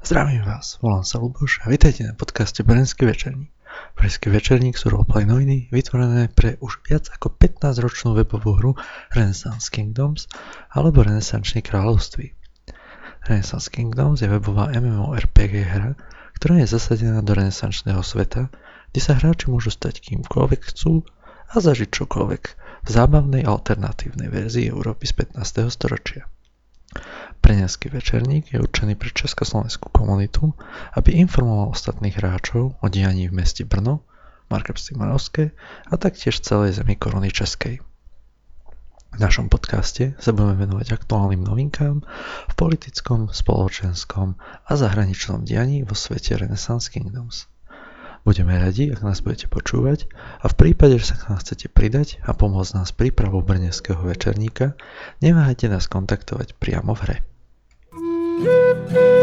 Zdravím vás, volám sa Luboš a vítajte na podcaste Brenský večerník. Brenský večerník sú roleplay noviny vytvorené pre už viac ako 15-ročnú webovú hru Renaissance Kingdoms alebo Renesančné kráľovství. Renaissance Kingdoms je webová MMORPG hra, ktorá je zasadená do renesančného sveta, kde sa hráči môžu stať kýmkoľvek chcú a zažiť čokoľvek v zábavnej alternatívnej verzii Európy z 15. storočia. Preňanský večerník je určený pre československú komunitu, aby informoval ostatných hráčov o dianí v meste Brno, Markevství Moravské a taktiež celej zemi koruny Českej. V našom podcaste sa budeme venovať aktuálnym novinkám v politickom, spoločenskom a zahraničnom dianí vo svete Renaissance Kingdoms. Budeme radi, ak nás budete počúvať a v prípade, že sa k nám chcete pridať a pomôcť nás prípravou brneského večerníka, neváhajte nás kontaktovať priamo v hre. Música